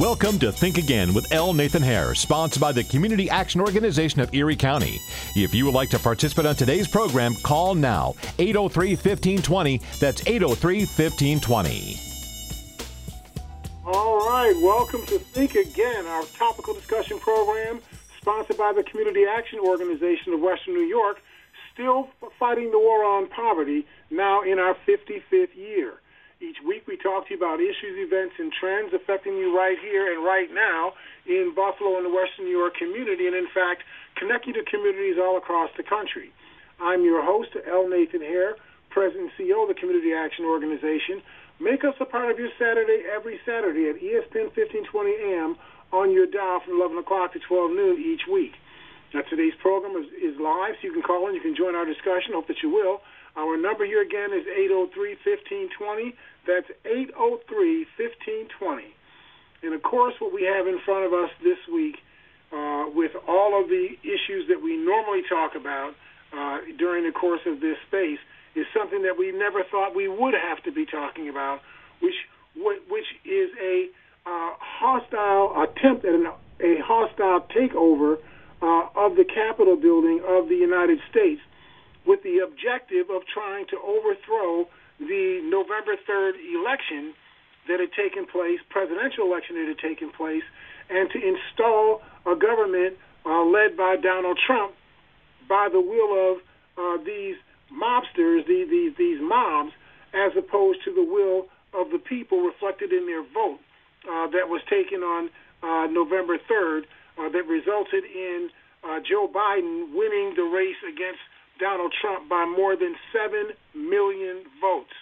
Welcome to Think Again with L. Nathan Hare, sponsored by the Community Action Organization of Erie County. If you would like to participate on today's program, call now 803 1520. That's 803 1520. All right, welcome to Think Again, our topical discussion program sponsored by the Community Action Organization of Western New York, still fighting the war on poverty, now in our 55th year. Each week we talk to you about issues, events, and trends affecting you right here and right now in Buffalo and the Western New York community, and in fact, connecting to communities all across the country. I'm your host, L. Nathan Hare, President and CEO of the Community Action Organization. Make us a part of your Saturday every Saturday at ESPN 1520 AM on your dial from 11 o'clock to 12 noon each week. Now, today's program is, is live, so you can call in. You can join our discussion. Hope that you will. Our number here again is 803-1520. That's 803-1520. And of course, what we have in front of us this week, uh, with all of the issues that we normally talk about uh, during the course of this space, is something that we never thought we would have to be talking about, which which is a uh, hostile attempt at an, a hostile takeover uh, of the Capitol building of the United States with the objective of trying to overthrow the November 3rd election that had taken place, presidential election that had taken place, and to install a government uh, led by Donald Trump by the will of uh, these mobsters, the, the, these mobs, as opposed to the will of the people reflected in their vote uh, that was taken on uh, November 3rd uh, that resulted in uh, Joe Biden winning the race against Donald Trump by more than 7 million votes.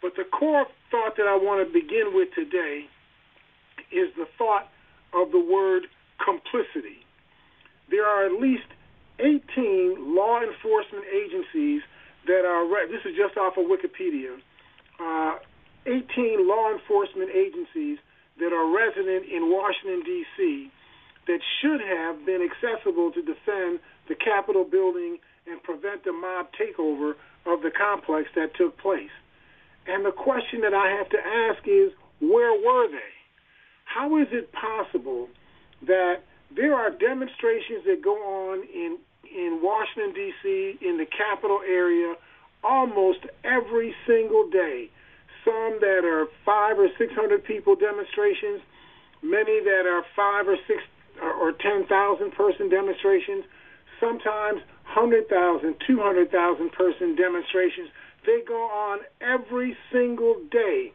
But the core thought that I want to begin with today is the thought of the word complicity. There are at least 18 law enforcement agencies that are, this is just off of Wikipedia, uh, 18 law enforcement agencies that are resident in Washington, D.C., that should have been accessible to defend the Capitol building and prevent the mob takeover of the complex that took place. And the question that I have to ask is, where were they? How is it possible that there are demonstrations that go on in in Washington D.C. in the Capitol area almost every single day? Some that are five or six hundred people demonstrations, many that are five or six or, or ten thousand person demonstrations, sometimes 100,000, 200,000 person demonstrations. They go on every single day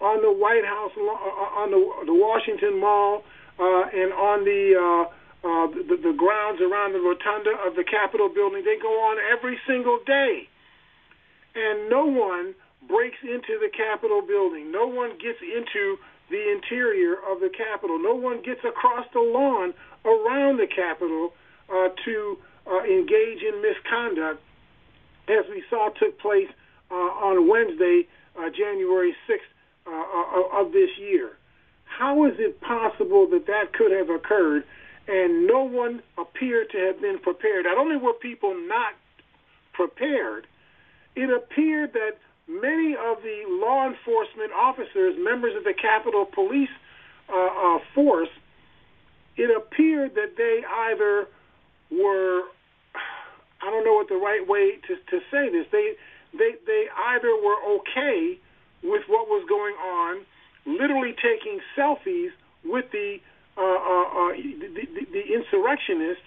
on the White House, uh, uh, on the, the Washington Mall, uh, and on the, uh, uh, the the grounds around the rotunda of the Capitol building. They go on every single day, and no one breaks into the Capitol building. No one gets into the interior of the Capitol. No one gets across the lawn around the Capitol uh, to uh, engage in misconduct, as we saw took place uh, on Wednesday, uh, January 6th uh, uh, of this year. How is it possible that that could have occurred and no one appeared to have been prepared? Not only were people not prepared, it appeared that many of the law enforcement officers, members of the Capitol Police uh, uh, force, it appeared that they either were I don't know what the right way to to say this. They they they either were okay with what was going on, literally taking selfies with the uh, uh, uh, the, the, the insurrectionists,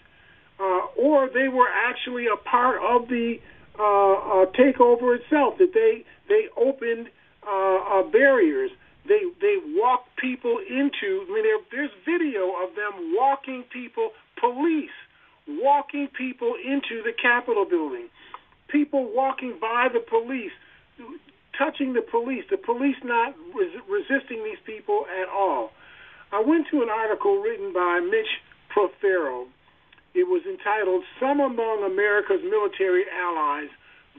uh, or they were actually a part of the uh, uh, takeover itself. That they they opened uh, uh, barriers. They they walked people into. I mean, there, there's video of them walking people, police walking people into the Capitol building, people walking by the police, touching the police, the police not res- resisting these people at all. I went to an article written by Mitch Prothero. It was entitled Some Among America's Military Allies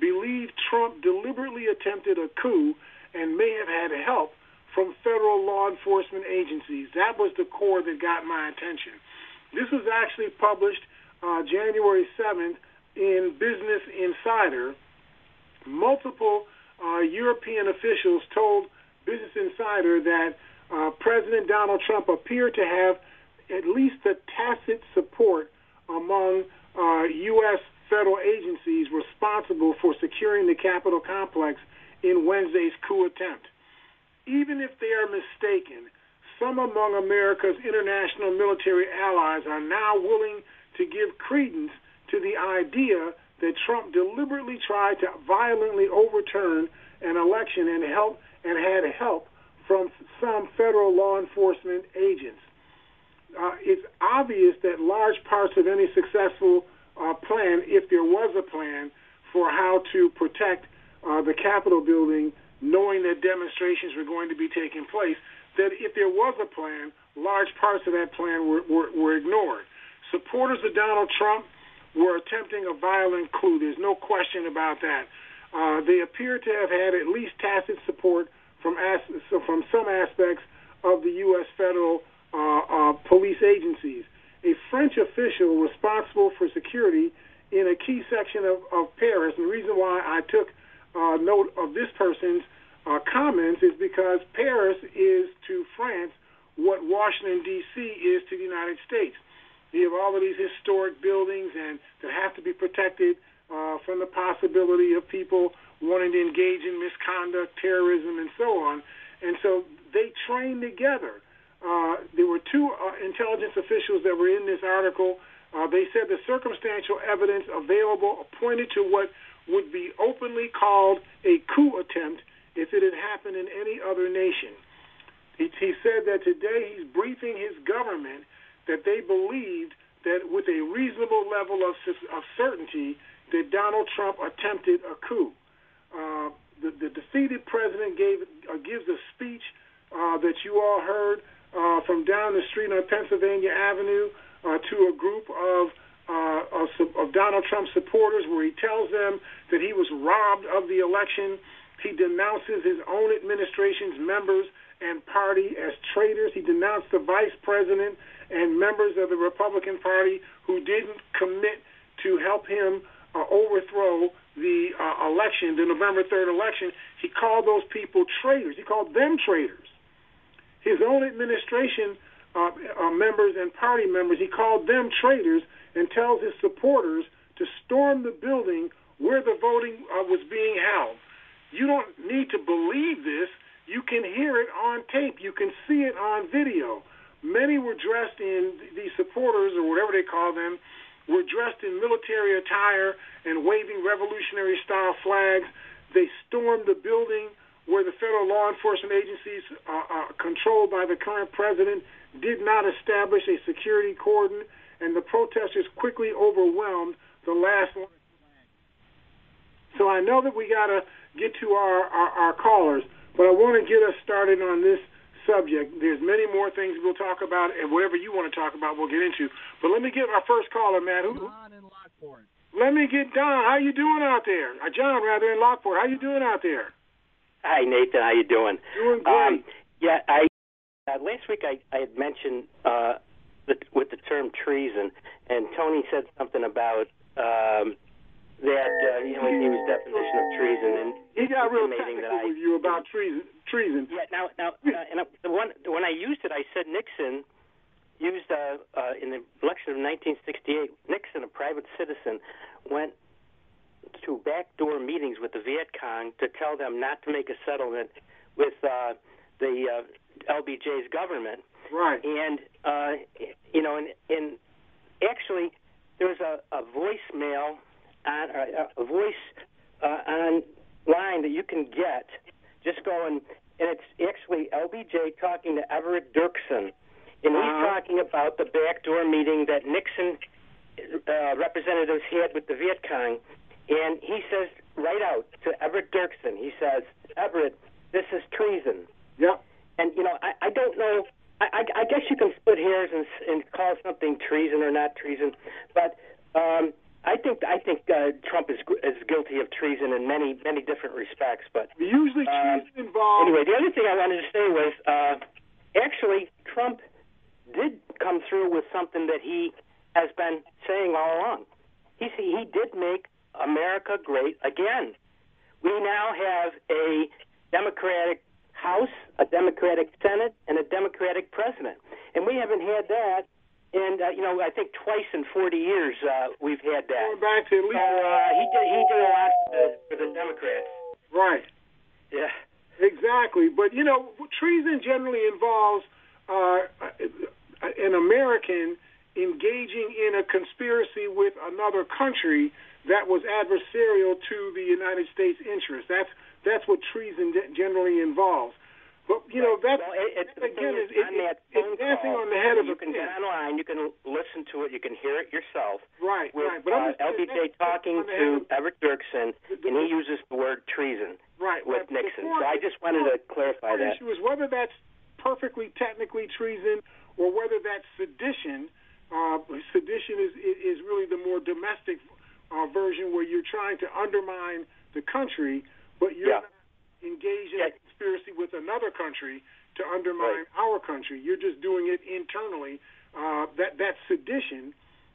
Believe Trump Deliberately Attempted a Coup and May Have Had Help from Federal Law Enforcement Agencies. That was the core that got my attention. This was actually published uh, January 7th in Business Insider, multiple uh, European officials told Business Insider that uh, President Donald Trump appeared to have at least a tacit support among uh, U.S. federal agencies responsible for securing the Capitol complex in Wednesday's coup attempt. Even if they are mistaken, some among America's international military allies are now willing to give credence to the idea that Trump deliberately tried to violently overturn an election and help and had help from some federal law enforcement agents. Uh, it's obvious that large parts of any successful uh, plan, if there was a plan for how to protect uh, the Capitol building, knowing that demonstrations were going to be taking place, that if there was a plan, large parts of that plan were, were, were ignored. Supporters of Donald Trump were attempting a violent coup. There's no question about that. Uh, they appear to have had at least tacit support from as, from some aspects of the U.S. federal uh, uh, police agencies. A French official responsible for security in a key section of, of Paris, and the reason why I took uh, note of this person's uh, comments is because Paris is to France what Washington, D.C. is to the United States. You have all of these historic buildings and that have to be protected uh, from the possibility of people wanting to engage in misconduct, terrorism, and so on. And so they train together. Uh, there were two uh, intelligence officials that were in this article. Uh, they said the circumstantial evidence available pointed to what would be openly called a coup attempt if it had happened in any other nation. He, he said that today he's briefing his government that they believed that with a reasonable level of, of certainty that Donald Trump attempted a coup. Uh, the, the defeated president gave uh, gives a speech uh, that you all heard uh, from down the street on Pennsylvania Avenue uh, to a group of, uh, of of Donald Trump supporters, where he tells them that he was robbed of the election. He denounces his own administration's members and party as traitors. He denounced the vice president and members of the Republican Party who didn't commit to help him uh, overthrow the uh, election, the November 3rd election. He called those people traitors. He called them traitors. His own administration uh, uh, members and party members, he called them traitors and tells his supporters to storm the building where the voting uh, was being held. You don't need to believe this. You can hear it on tape. You can see it on video. Many were dressed in, these supporters, or whatever they call them, were dressed in military attire and waving revolutionary style flags. They stormed the building where the federal law enforcement agencies uh, uh, controlled by the current president did not establish a security cordon, and the protesters quickly overwhelmed the last one. So I know that we got to get to our, our, our callers, but I want to get us started on this subject. There's many more things we'll talk about, and whatever you want to talk about, we'll get into. But let me get our first caller, Matt. Who? Don in Lockport. Let me get Don. How you doing out there? Uh, John, rather, in Lockport. How you doing out there? Hi, Nathan. How you doing? Doing great. Um, yeah, I uh, last week I, I had mentioned uh, the, with the term treason, and Tony said something about um, that uh, you know his definition of treason, and he got real technical that I with you about treason. Treason. yeah. Now, now, uh, and uh, the one when I used it, I said Nixon used uh, uh, in the election of 1968. Nixon, a private citizen, went to backdoor meetings with the Viet Cong to tell them not to make a settlement with uh, the uh, LBJ's government. Right. And uh, you know, and, and actually, there's a, a voicemail on a, a voice uh, online that you can get. Just going, and it's actually LBJ talking to Everett Dirksen, and he's Uh-huh. talking about the backdoor meeting that Nixon uh, representatives had with the Viet Cong, and he says right out to Everett Dirksen, he says, Everett, this is treason. Yep. And you know, I, I don't know. I, I, I guess you can split hairs and, and call something treason or not treason, but um, I think I think uh, Trump is is guilty of treason in many many different respects. But Usually Um, treason involved. anyway, the other thing I wanted to say was uh, actually Trump did come through with something that he has been saying all along. He he did make America great again. We now have a Democratic House, a Democratic Senate, and a Democratic president. And we haven't had that. And uh, you know, I think twice in 40 years uh, we've had that. Going back to at least. So uh, he did he did a lot for the, for the Democrats. Right. Yeah. Exactly. But you know, treason generally involves uh, an American engaging in a conspiracy with another country that was adversarial to the United States interest. That's that's what treason generally involves. But you know that's well, it, it, again is, it, on that it's dancing on the head of you a can pin. get online, you can listen to it, you can hear it yourself. Right, with, right. But I'm uh, just LBJ talking to Everett Dirksen, and he uses the word treason right with right. Nixon. The So I just wanted to clarify that. The issue is whether that's perfectly technically treason or whether that's sedition. Uh, sedition is is really the more domestic uh, version where you're trying to undermine the country, but you're Yeah. not engaged in Yeah. Conspiracy with another country to undermine Right. our country. You're just doing it internally. Uh, that that's sedition.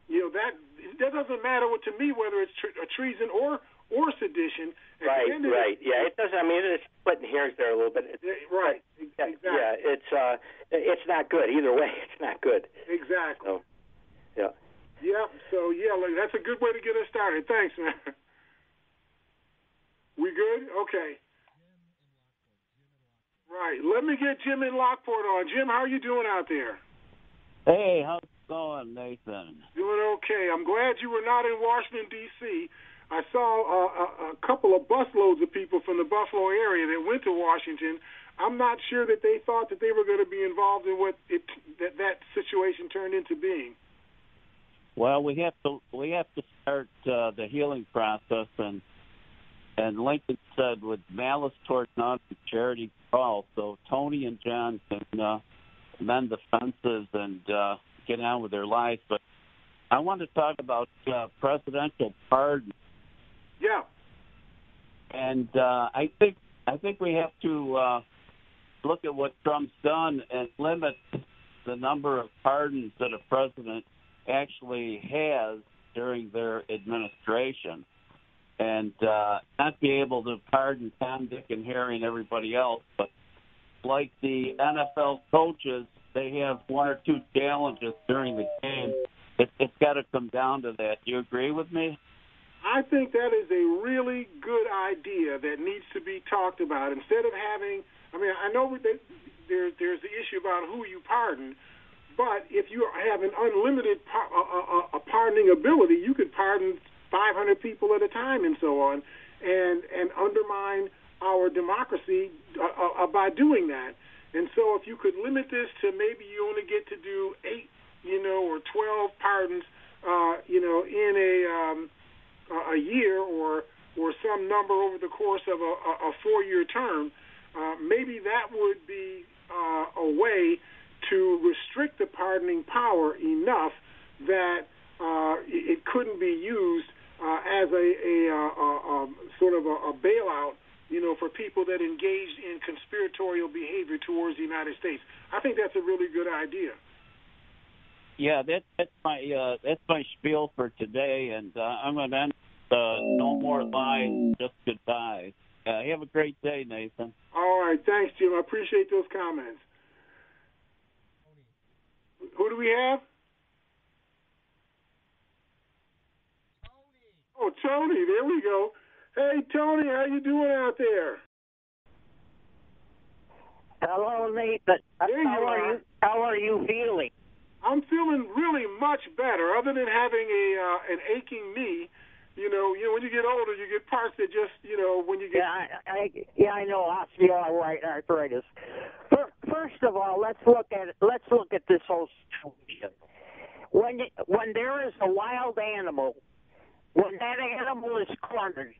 You know that that doesn't matter what, to me whether it's tre- a treason or or sedition. At Right, end of the- right. Yeah, it doesn't. I mean, it's splitting hairs there a little bit. It's, right. yeah, Exactly. yeah, it's uh, it's not good either way. It's not good. Exactly. So, yeah. Yeah, so yeah, like, that's a good way to get us started. Thanks, man. We good? Okay. Right. Let me get Jim in Lockport on. Jim, how are you doing out there? Hey, how's it going, Nathan? Doing okay. I'm glad you were not in Washington D.C. I saw uh, a, a couple of busloads of people from the Buffalo area that went to Washington. I'm not sure that they thought that they were going to be involved in what it, that that situation turned into being. Well, we have to we have to start uh, the healing process, and and Lincoln said, with malice toward none, charity for all. So Tony and John can uh, mend the fences and uh, get on with their lives. But I want to talk about uh, presidential pardon, Yeah. and uh, I think I think we have to uh, look at what Trump's done and limit the number of pardons that a president actually has during their administration, and uh, not be able to pardon Tom, Dick, and Harry and everybody else, but like the NFL coaches, they have one or two challenges during the game. It, it's got to come down to that. Do you agree with me? I think that is a really good idea that needs to be talked about. Instead of having, I mean, I know that there, there's the issue about who you pardon, but if you have an unlimited par- uh, uh, uh, pardoning ability, you could pardon 500 people at a time and so on, and and undermine our democracy uh, uh, uh, by doing that. And so, if you could limit this to maybe you only get to do eight, you know, or 12 pardons, uh, you know, in a um, a year or or some number over the course of a, a four-year term, uh, maybe that would be uh, a way to restrict the pardoning power enough that uh, it couldn't be used uh, as a, a, a, a sort of a, a bailout, you know, for people that engaged in conspiratorial behavior towards the United States. I think that's a really good idea. Yeah, that, that's my uh, that's my spiel for today, and uh, I'm going to end uh, no more lies, just goodbye. Uh, have a great day, Nathan. All right, thanks, Jim. I appreciate those comments. Who do we have? Oh, Tony. There we go. Hey, Tony, how you doing out there? Hello. There you how are. are you? How are you feeling? I'm feeling really much better, other than having a uh, an aching knee. You know, you know, when you get older, you get parts that just, you know, when you get. Yeah, I, I yeah, I know osteoarthritis. Fir- First of all, let's look at it. Let's look at this whole situation. When when there is a wild animal, when that animal is cornered,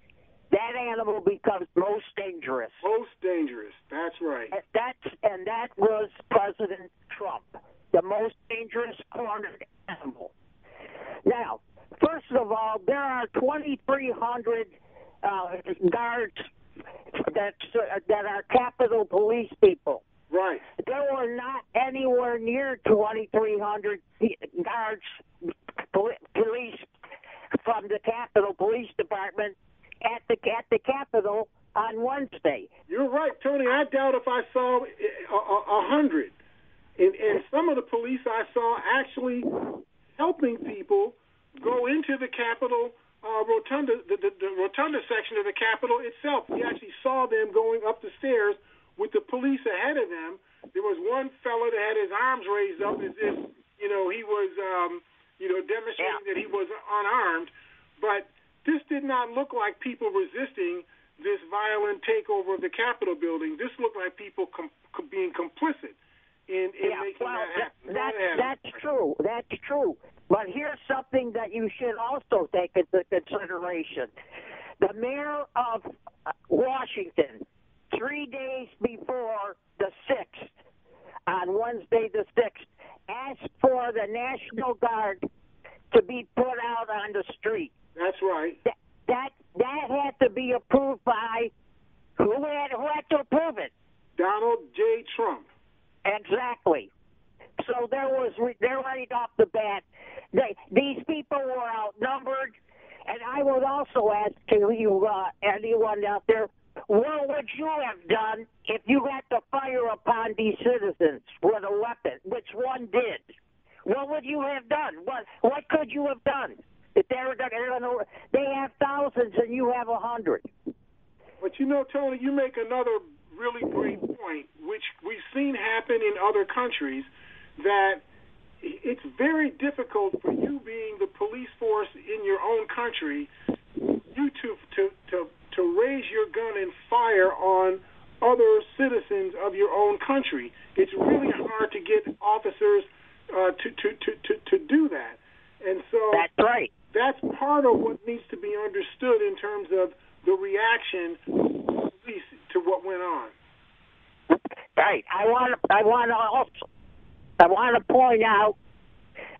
that animal becomes most dangerous. Most dangerous. That's right. And that's and that was President Trump, the most dangerous cornered animal. Now, first of all, there are 2,300 uh, guards that that are Capitol Police people. Right. There were not anywhere near 2,300 guards, police from the Capitol Police Department at the at the Capitol on Wednesday. You're right, Tony. I doubt if I saw a, a, a hundred. And, and some of the police I saw actually helping people go into the Capitol uh, rotunda, the, the, the rotunda section of the Capitol itself. We actually saw them going up the stairs with the police ahead of them. There was one fellow that had his arms raised up as if, you know, he was, um, you know, demonstrating Yeah. that he was unarmed. But this did not look like people resisting this violent takeover of the Capitol building. This looked like people com- com- being complicit in, in Yeah, making well, that happen. that, that, that's true. That's true. But here's something that you should also take into consideration. The mayor of uh, Washington, three days before the 6th, on Wednesday the 6th, asked for the National Guard to be put out on the street. That's right. That, that, that had to be approved by who had, who had to approve it? Donald J. Trump. Exactly. So there was re- they're right off the bat. They, these people were outnumbered, and I would also ask to you, uh, anyone out there, what would you have done if you had to fire upon these citizens with a weapon, which one did? What would you have done? What what could you have done? If they were gonna, they have thousands and you have a hundred. But you know, Tony, you make another really great point, which we've seen happen in other countries, that it's very difficult for you being the police force in your own country, you to to to, to raise your gun and fire on other citizens of your own country. It's really hard to get officers uh, to, to, to, to, to do that. And so That's right. that's part of what needs to be understood in terms of the reaction the police to what went on. Right. I want to. I want to also. I want to point out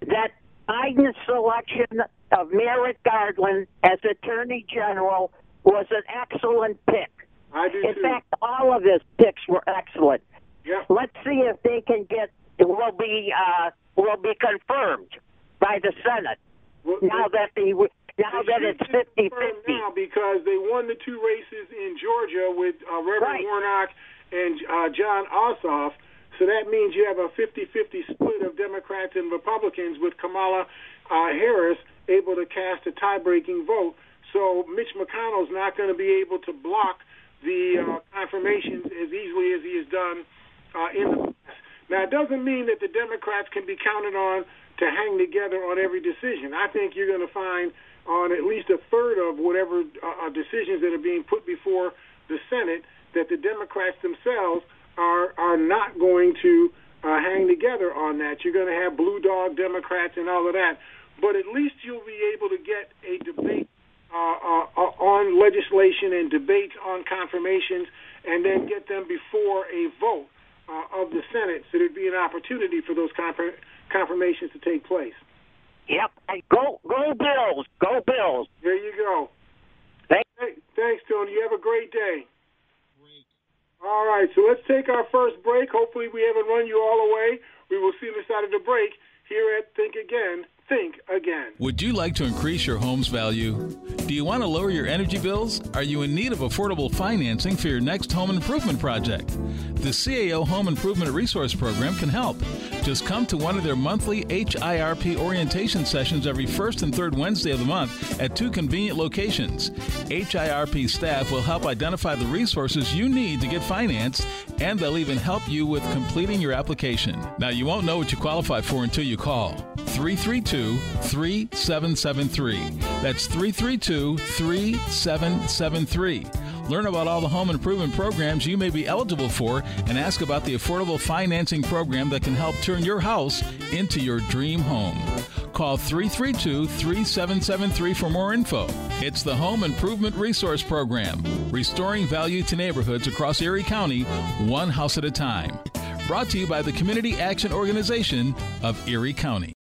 that Biden's selection of Merrick Garland as Attorney General was an excellent pick. I do In too. fact, all of his picks were excellent. yeah. Let's see if they can get will be uh, will be confirmed by the Senate Well, now that the now that it's be 50 confirmed 50. now because they won the two races in Georgia with uh, Reverend Right. Warnock and uh, Jon Ossoff. So that means you have a 50-50 split of Democrats and Republicans with Kamala uh, Harris able to cast a tie-breaking vote. So Mitch McConnell's not going to be able to block the uh, confirmations as easily as he has done uh, in the past. Now, it doesn't mean that the Democrats can be counted on to hang together on every decision. I think you're going to find on at least a third of whatever uh, uh, decisions that are being put before the Senate that the Democrats themselves are are not going to uh, hang together on that. You're going to have blue dog Democrats and all of that, but at least you'll be able to get a debate uh, uh, uh, on legislation and debates on confirmations, and then get them before a vote uh, of the Senate, so there'd be an opportunity for those confir- confirmations to take place. Yep. And go go Bills. Go Bills. There you go. Thank- Hey, thanks, Tony. You have a great day. Great. All right, so let's take our first break. Hopefully, we haven't run you all away. We will see you inside of the break here at Think Again. Think again. Would you like to increase your home's value? Do you want to lower your energy bills? Are you in need of affordable financing for your next home improvement project? The CAO Home Improvement Resource Program can help. Just come to one of their monthly HIRP orientation sessions every first and third Wednesday of the month at two convenient locations. HIRP staff will help identify the resources you need to get financed, and they'll even help you with completing your application. Now, you won't know what you qualify for until you call. 332 3773. That's 332 3773. Learn about all the home improvement programs you may be eligible for and ask about the affordable financing program that can help turn your house into your dream home. Call 332 3773 for more info. It's the Home Improvement Resource Program, restoring value to neighborhoods across Erie County, one house at a time. Brought to you by the Community Action Organization of Erie County.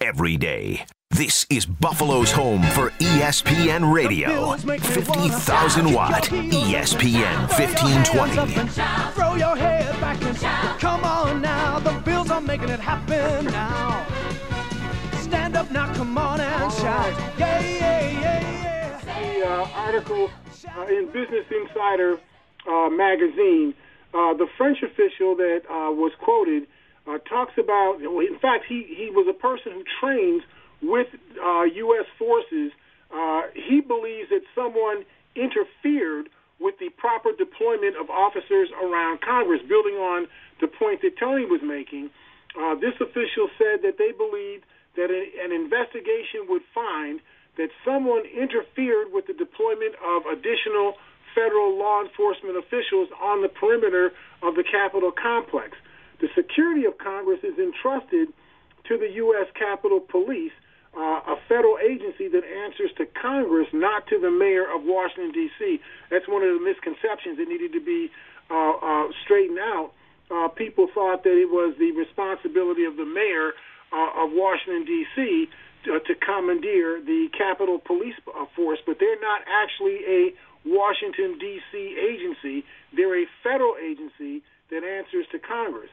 every day. This is Buffalo's home for ESPN Radio. 50,000 watt ESPN 1520. Throw your head back and come on now. The Bills are making it happen now. Stand up now, come on and shout. Yeah, yeah, yeah, yeah. The uh, article uh, in Business Insider uh, magazine, uh, the French official that uh, was quoted uh, talks about, in fact, he, he was a person who trains with uh, U.S. forces, uh, he believes that someone interfered with the proper deployment of officers around Congress, building on the point that Tony was making. Uh, this official said that they believe that a, an investigation would find that someone interfered with the deployment of additional federal law enforcement officials on the perimeter of the Capitol complex. The security of Congress is entrusted to the U.S. Capitol Police, uh, a federal agency that answers to Congress, not to the mayor of Washington, D.C. That's one of the misconceptions that needed to be uh, uh, straightened out. Uh, people thought that it was the responsibility of the mayor uh, of Washington, D.C. To, to commandeer the Capitol Police uh, Force, but they're not actually a Washington, D.C. agency. They're a federal agency that answers to Congress.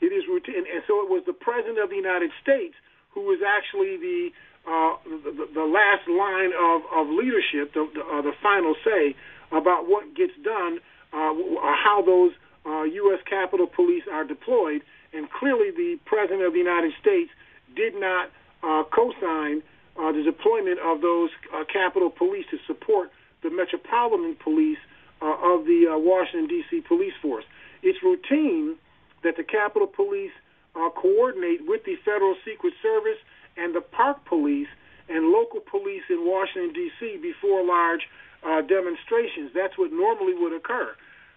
It is routine, and so it was the President of the United States who was actually the uh, the, the last line of, of leadership, the, the, uh, the final say about what gets done, uh, how those uh, U.S. Capitol Police are deployed. And clearly, the President of the United States did not uh, co-sign uh, the deployment of those uh, Capitol Police to support the Metropolitan Police uh, of the uh, Washington, D.C. Police Force. It's routine that the Capitol Police uh, coordinate with the Federal Secret Service and the Park Police and local police in Washington, D.C. before large uh, demonstrations. That's what normally would occur.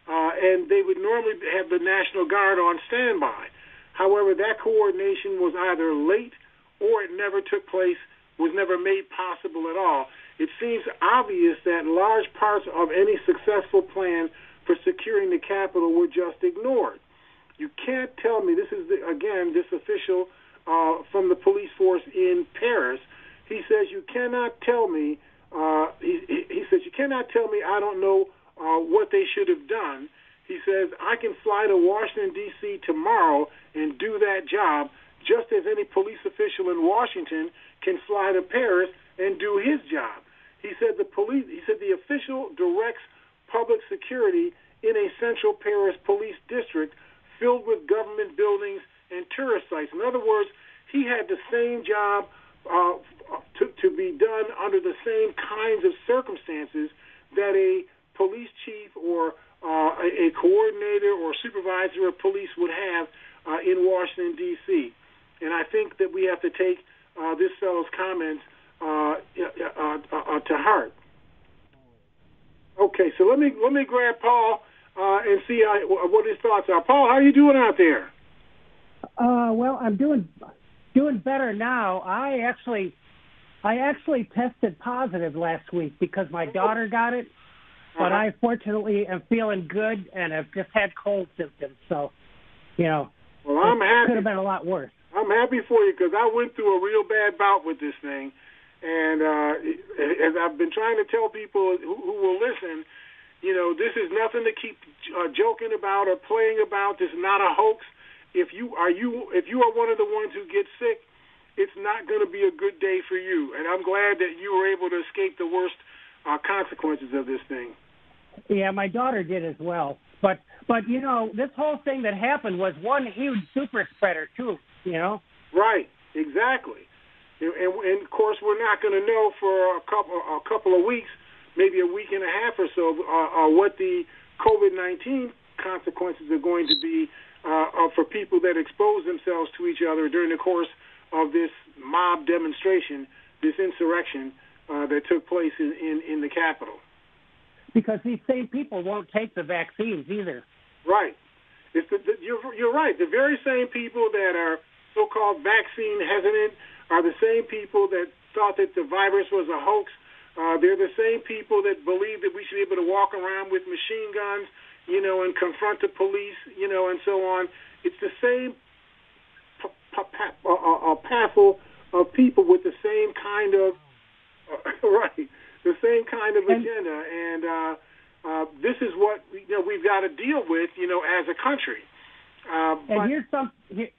Uh, and they would normally have the National Guard on standby. However, that coordination was either late or it never took place, was never made possible at all. It seems obvious that large parts of any successful plan for securing the Capitol were just ignored. You can't tell me this is the, again this official uh, from the police force in Paris. He says you cannot tell me. Uh, he, he says you cannot tell me I don't know uh, what they should have done. He says I can fly to Washington D.C. tomorrow and do that job, just as any police official in Washington can fly to Paris and do his job. He said the police. He said the official directs public security in a central Paris police district filled with government buildings and tourist sites. In other words, he had the same job uh, to, to be done under the same kinds of circumstances that a police chief or uh, a, a coordinator or supervisor of police would have uh, in Washington, D.C. And I think that we have to take uh, this fellow's comments uh, uh, uh, to heart. Okay, so let me let me grab Paul uh, and see uh, what his thoughts are. Paul, how are you doing out there? Uh, well, I'm doing doing better now. I actually I actually tested positive last week because my daughter got it, but uh-huh. I fortunately am feeling good and have just had cold symptoms. So, you know, well, I'm happy. Could have been a lot worse. I'm happy for you because I went through a real bad bout with this thing, and uh, as I've been trying to tell people who, who will listen, you know, this is nothing to keep uh, joking about or playing about. This is not a hoax. If you are you if you are one of the ones who gets sick, it's not going to be a good day for you. And I'm glad that you were able to escape the worst uh, consequences of this thing. Yeah, my daughter did as well. But but you know, this whole thing that happened was one huge super spreader too. You know. Right. Exactly. And, and, and of course, we're not going to know for a couple a couple of weeks maybe a week and a half or so are, are what the COVID-19 consequences are going to be uh, for people that expose themselves to each other during the course of this mob demonstration, this insurrection uh, that took place in, in, in the Capitol. Because these same people won't take the vaccines either. Right. It's the, the, you're, you're right. The very same people that are so-called vaccine hesitant are the same people that thought that the virus was a hoax. Uh, they're the same people that believe that we should be able to walk around with machine guns, you know, and confront the police, you know, and so on. It's the same p- p- p- uh, uh, passel of people with the same kind of uh, right, the same kind of agenda, and uh, uh, this is what you know we've got to deal with, you know, as a country. Uh, and but, here's some. Here,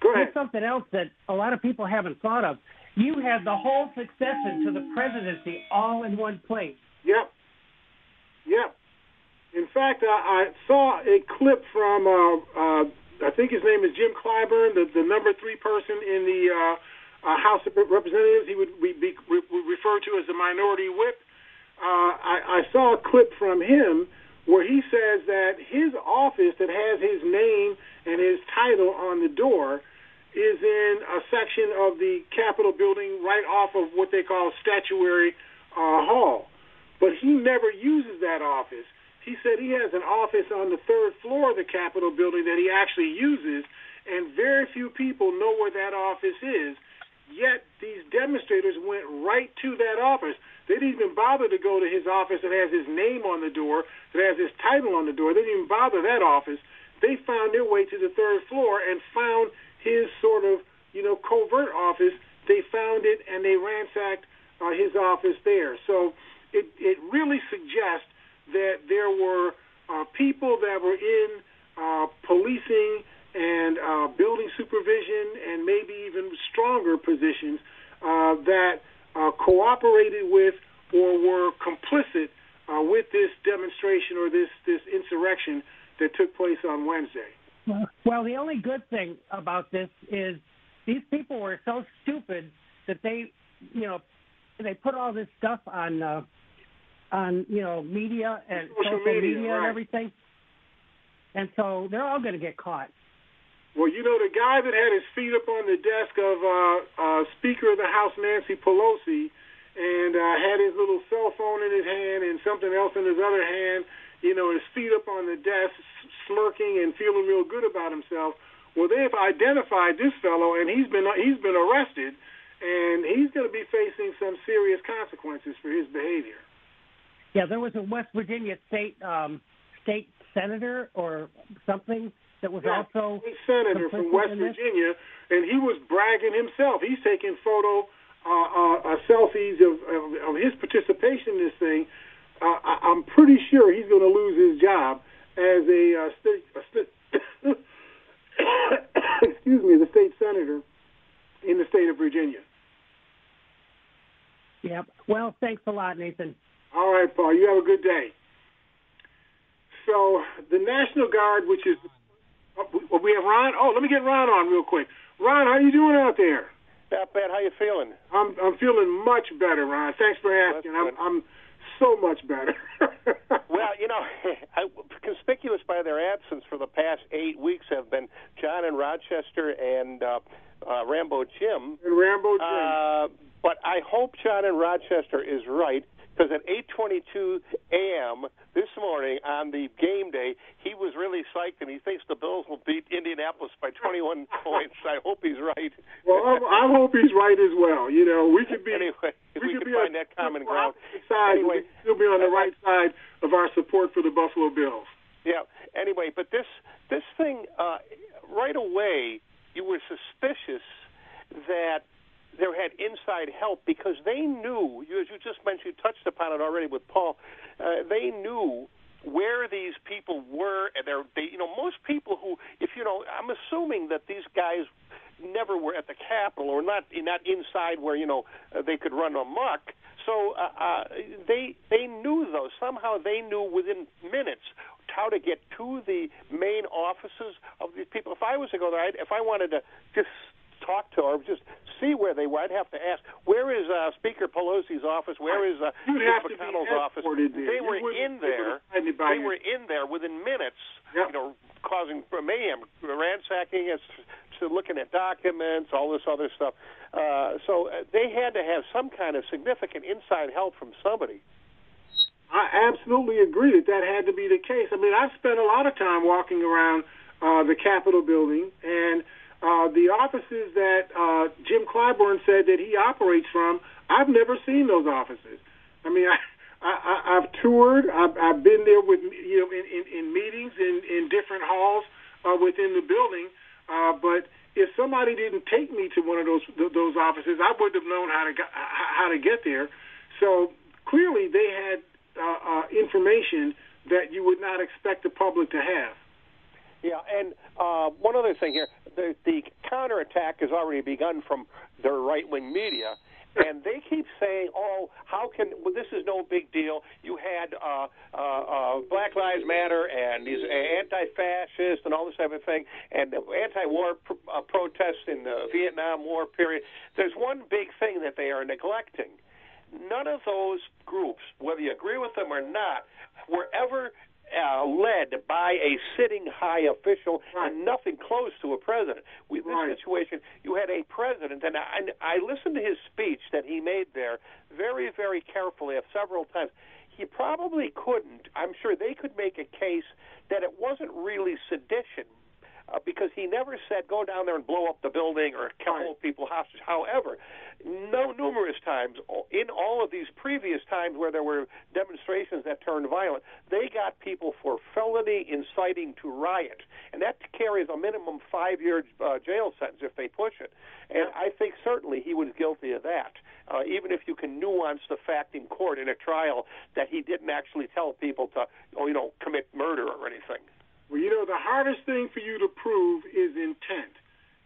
go ahead. Here's something else that a lot of people haven't thought of. You had the whole succession to the presidency all in one place. Yep. Yep. In fact, I, I saw a clip from, uh, uh, I think his name is Jim Clyburn, the, the number three person in the uh, uh, House of Representatives. He would be, be re- referred to as the minority whip. Uh, I, I saw a clip from him where he says that his office that has his name and his title on the door is in a section of the Capitol building right off of what they call Statuary uh, Hall. But he never uses that office. He said he has an office on the third floor of the Capitol building that he actually uses, and very few people know where that office is. Yet these demonstrators went right to that office. They didn't even bother to go to his office that has his name on the door, that has his title on the door. They didn't even bother that office. They found their way to the third floor and found his sort of, you know, covert office. They found it and they ransacked uh, his office there. So it, it really suggests that there were uh, people that were in uh, policing and uh, building supervision and maybe even stronger positions uh, that uh, cooperated with or were complicit uh, with this demonstration or this, this insurrection that took place on Wednesday. Well, the only good thing about this is these people were so stupid that they, you know, they put all this stuff on, uh, on you know, media and social, social media, media right. and everything, and so they're all going to get caught. Well, you know, the guy that had his feet up on the desk of uh, uh, Speaker of the House Nancy Pelosi and uh, had his little cell phone in his hand and something else in his other hand, you know, his feet up on the desk, smirking and feeling real good about himself. Well, they've identified this fellow, and he's been he's been arrested, and he's going to be facing some serious consequences for his behavior. Yeah, there was a West Virginia state um, state senator or something that was yeah, also a senator from West? Virginia, and he was bragging himself. He's taking photo uh, uh, uh, selfies of, of, of his participation in this thing. Uh, I, I'm pretty sure he's going to lose his job as a, uh, state, a sta- excuse me, the state senator in the state of Virginia. Yep. Well, thanks a lot, Nathan. All right, Paul. You have a good day. So the National Guard, which is oh, we have Ron. Oh, let me get Ron on real quick. Ron, how you doing out there? Not bad. How you feeling? I'm I'm feeling much better, Ron. Thanks for asking. I'm I'm so much better. well, you know, I, conspicuous by their absence for the past eight weeks have been John in Rochester and uh, uh, Rambo Jim. And Rambo Jim. Uh, but I hope John in Rochester is right because at 8:22 a.m. this morning on the game day, he was really psyched and he thinks the Bills will beat Indianapolis by 21 points. I hope he's right. Well, I, I hope he's right as well. You know, we could be anyway. If we, we could be find on, that common ground. Side, anyway, we still be on the right side of our support for the Buffalo Bills. Yeah. Anyway, but this this thing uh, right away, you were suspicious that there had inside help because they knew, as you just mentioned, you touched upon it already with Paul. Uh, they knew where these people were, and they're, they, you know, most people who, if you know, I'm assuming that these guys never were at the Capitol or not, not inside where you know they could run amok. So uh, uh, they they knew though somehow they knew within minutes how to get to the main offices of these people. If I was to go there, I'd, if I wanted to just talk to or just see where they were. I'd have to ask, where is uh, Speaker Pelosi's office? Where is uh, Mitch McConnell's office? They were in there. to find it by They your- were in there within minutes. You know, causing mayhem, ransacking us, to looking at documents, all this other stuff. Uh, so uh, they had to have some kind of significant inside help from somebody. I absolutely agree that that had to be the case. I mean, I've spent a lot of time walking around uh, the Capitol building, and uh, the offices that uh, Jim Clyburn said that he operates from, I've never seen those offices. I mean, I, I, I've toured, I've, I've been there with you know in, in, in meetings in, in different halls uh, within the building, uh, but if somebody didn't take me to one of those th- those offices, I wouldn't have known how to get, how to get there. So clearly, they had uh, uh, information that you would not expect the public to have. Yeah, and uh, one other thing here: the, the counterattack has already begun from their right-wing media, and they keep saying, "Oh, how can well, this is no big deal? You had uh, uh, uh, Black Lives Matter and these anti-fascists and all this type of thing, and anti-war pr- uh, protests in the Vietnam War period." There's one big thing that they are neglecting. None of those groups, whether you agree with them or not, were ever uh, led by a sitting high official and nothing close to a president. With this situation, you had a president, and I, I listened to his speech that he made there very, very carefully several times. He probably couldn't. I'm sure they could make a case that it wasn't really sedition. Uh, because he never said go down there and blow up the building or hold people hostage. However, no numerous times in all of these previous times where there were demonstrations that turned violent, they got people for felony inciting to riot, and that carries a minimum five-year uh, jail sentence if they push it. And I think certainly he was guilty of that. Uh, even if you can nuance the fact in court in a trial that he didn't actually tell people to, oh, you know, commit murder or anything. Well, you know, the hardest thing for you to prove is intent,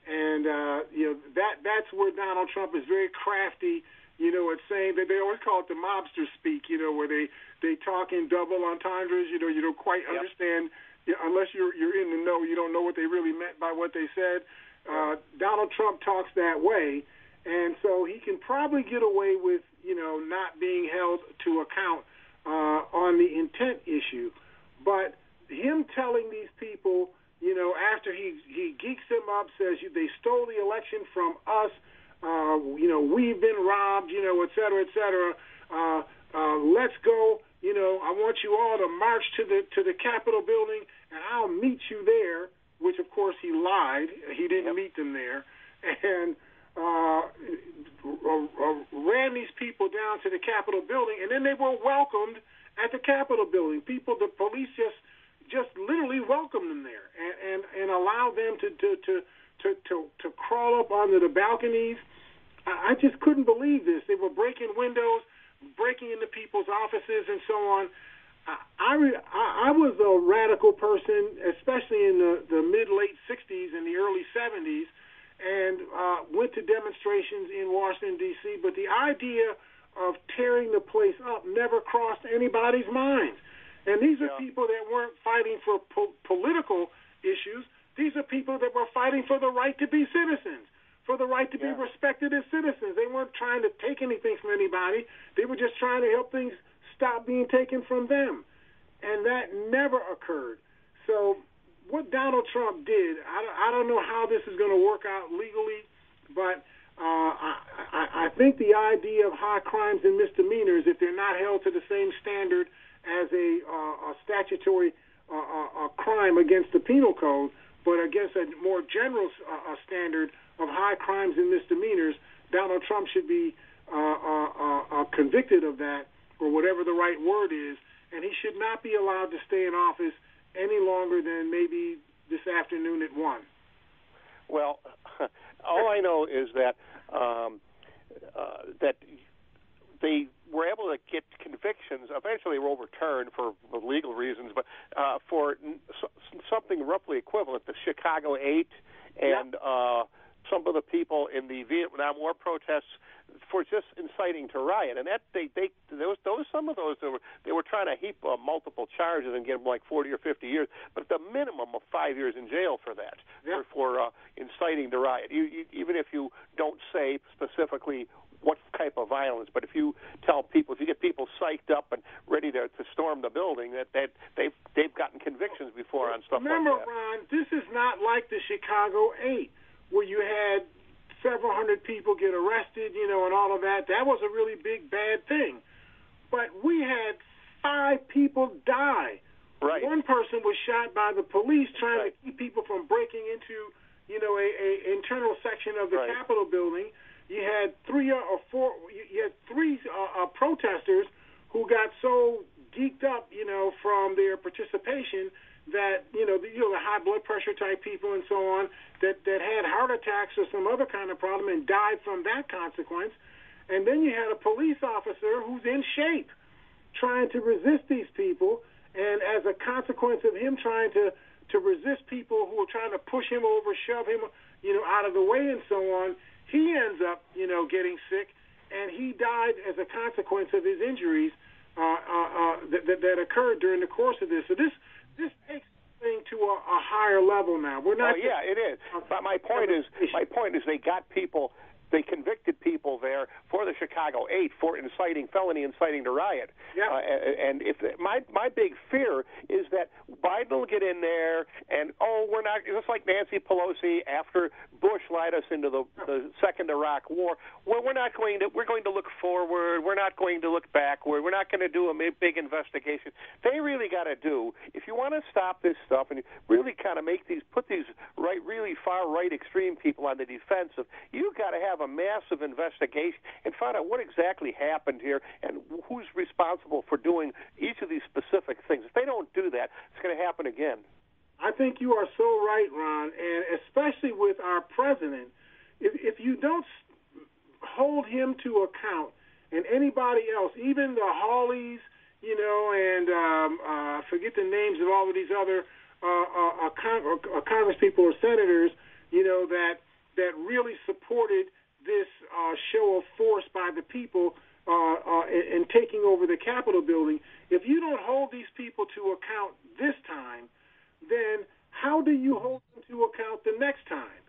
and uh, you know that that's where Donald Trump is very crafty. You know, at saying that they always call it the mobster speak. You know, where they they talk in double entendres. You know, you don't quite understand you know, unless you're you're in the know. You don't know what they really meant by what they said. Uh, Donald Trump talks that way, and so he can probably get away with you know not being held to account uh, on the intent issue, but him telling these people, you know, after he he geeks them up, says they stole the election from us, uh, you know, we've been robbed, you know, et cetera, et cetera. Uh, uh, let's go. You know, I want you all to march to the to the Capitol building, and I'll meet you there. Which, of course, he lied. He didn't meet them there, and uh, uh, ran these people down to the Capitol building, and then they were welcomed at the Capitol building. People, the police just just literally welcomed them there and and, and allowed them to to, to to to to crawl up onto the balconies. I, I just couldn't believe this. They were breaking windows, breaking into people's offices, and so on. I I, was a radical person, especially in the the mid late '60s and the early '70s, and uh, went to demonstrations in Washington D.C. But the idea of tearing the place up never crossed anybody's mind. And these are people that weren't fighting for po- political issues. These are people that were fighting for the right to be citizens, for the right to be respected as citizens. They weren't trying to take anything from anybody. They were just trying to help things stop being taken from them. And that never occurred. So what Donald Trump did, I, don't- I don't know how this is going to work out legally, but uh, I, I, I think the idea of high crimes and misdemeanors, if they're not held to the same standard as a, uh, a statutory uh, uh, a crime against the penal code, but against a more general uh, standard of high crimes and misdemeanors, Donald Trump should be uh, uh, uh, uh, convicted of that, or whatever the right word is, and he should not be allowed to stay in office any longer than maybe this afternoon at one. Well, all I know is that um, uh, that they were able to get convictions. Eventually, were overturned for legal reasons, but uh, for n- s- something roughly equivalent, the Chicago Eight and uh, some of the people in the Vietnam War protests for just inciting to riot, and that they they those those some of those they were they were trying to heap uh, multiple charges and get them like 40 or 50 years, but the minimum of five years in jail for that Yeah. for for uh, inciting to riot. You, you, even if you don't say specifically what type of violence, but if you tell people, if you get people psyched up and ready to, to storm the building, that that they've they've gotten convictions before on stuff Remember, like that. Remember, Ron, this is not like the Chicago Eight, where you had several hundred people get arrested, you know, and all of that. That was a really big bad thing. But we had five people die. Right. One person was shot by the police trying to keep people from breaking into, you know, a, a internal section of the Capitol building. You had three or four. You you had three uh, uh, protesters who got so geeked up, you know, from their participation that you know, the, you know, the high blood pressure type people and so on that that had heart attacks or some other kind of problem and died from that consequence. And then you had a police officer who's in shape, trying to resist these people, and as a consequence of him trying to to resist people who are trying to push him over, shove him, you know, out of the way and so on, he ends up, you know, getting sick, and he died as a consequence of his injuries uh, uh, uh, that, that that occurred during the course of this. So this this takes the thing to a, a higher level now. We're not. Oh yeah, it is. But my point is, my point is, they got people. They convicted people there for the Chicago Eight for inciting felony, inciting to riot. Yeah. Uh, and if my my big fear is that Biden will get in there and oh, we're not just like Nancy Pelosi after Bush led us into the the second Iraq War. Well, we're not going to we're going to look forward. We're not going to look backward. We're not going to do a big investigation. They really got to do if you want to stop this stuff and really kind of make these put these right really far right extreme people on the defensive. You got to have a massive investigation and find out what exactly happened here and who's responsible for doing each of these specific things. If they don't do that, it's going to happen again. I think you are so right, Ron, and especially with our president. If, if you don't hold him to account, and anybody else, even the Hawleys, you know, and um, uh, forget the names of all of these other uh, uh, uh, con- uh, Congress people or senators, you know, that that really supported this uh, show of force by the people uh, uh, in taking over the Capitol building. If you don't hold these people to account this time, then how do you hold them to account the next time?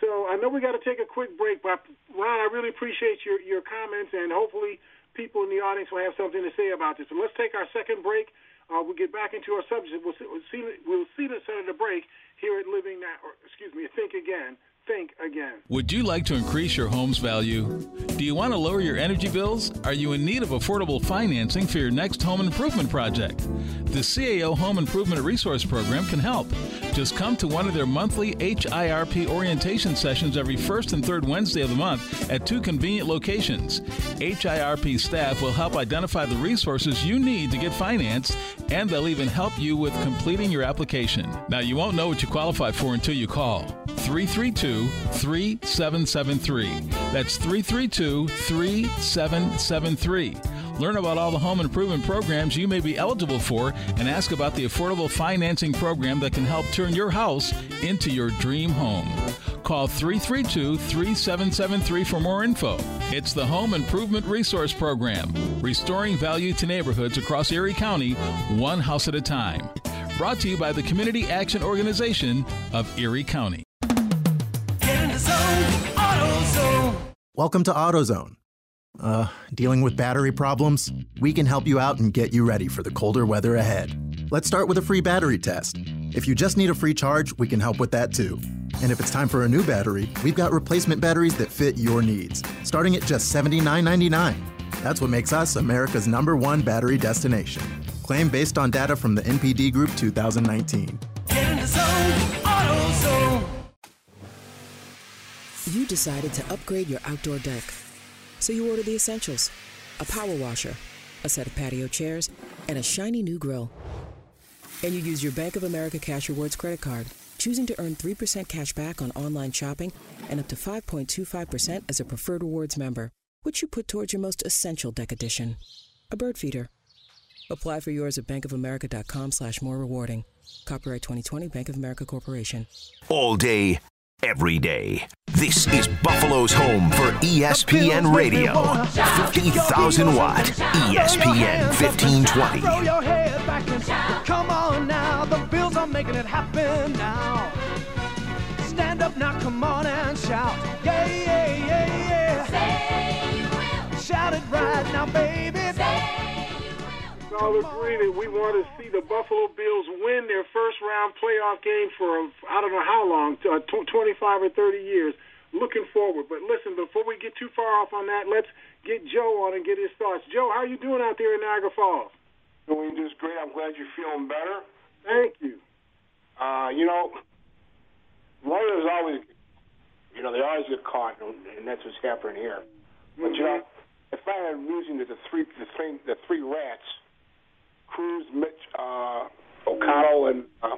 So I know we got to take a quick break, but Ron, I really appreciate your, your comments, and hopefully people in the audience will have something to say about this. So let's take our second break. Uh, we'll get back into our subject. We'll see, we'll see, we'll see the break here at Living Now, or excuse me, Think Again. Think again. Would you like to increase your home's value? Do you want to lower your energy bills? Are you in need of affordable financing for your next home improvement project? The CAO Home Improvement Resource Program can help. Just come to one of their monthly HIRP orientation sessions every first and third Wednesday of the month at two convenient locations. HIRP staff will help identify the resources you need to get financed, and they'll even help you with completing your application. Now, you won't know what you qualify for until you call 332 3773. That's 332 3773. Learn about all the home improvement programs you may be eligible for and ask about the affordable financing program that can help turn your house into your dream home. Call 332 3773 for more info. It's the Home Improvement Resource Program, restoring value to neighborhoods across Erie County, one house at a time. Brought to you by the Community Action Organization of Erie County. Welcome to AutoZone. Uh, dealing with battery problems? We can help you out and get you ready for the colder weather ahead. Let's start with a free battery test. If you just need a free charge, we can help with that too. And if it's time for a new battery, we've got replacement batteries that fit your needs, starting at just $79.99. That's what makes us America's number one battery destination. Claim based on data from the NPD Group 2019. You decided to upgrade your outdoor deck. So you ordered the essentials a power washer, a set of patio chairs, and a shiny new grill. And you use your Bank of America Cash Rewards credit card, choosing to earn 3% cash back on online shopping and up to 5.25% as a preferred rewards member, which you put towards your most essential deck addition, a bird feeder. Apply for yours at bankofamerica.com slash more rewarding. Copyright 2020 Bank of America Corporation. All day, every day. This is Buffalo's home for ESPN Radio. 50,000 watt. ESPN 1520. Throw your head back and. Come on now, the Bills are making it happen now. Stand up now, come on and shout. Yeah, yeah, yeah, yeah. Say you will. Shout it right now, baby. We all agree that we want to see the Buffalo Bills win their first round playoff game for I don't know how long, uh, 25 or 30 years. Looking forward. But listen, before we get too far off on that, let's get Joe on and get his thoughts. Joe, how are you doing out there in Niagara Falls? Doing just great. I'm glad you're feeling better. Thank you. Uh, you know, lawyers always, you know, they always get caught, and that's what's happening here. But you know, if I find it amusing that the three, the three, the three rats, Cruz, Mitch, uh, McConnell, and uh,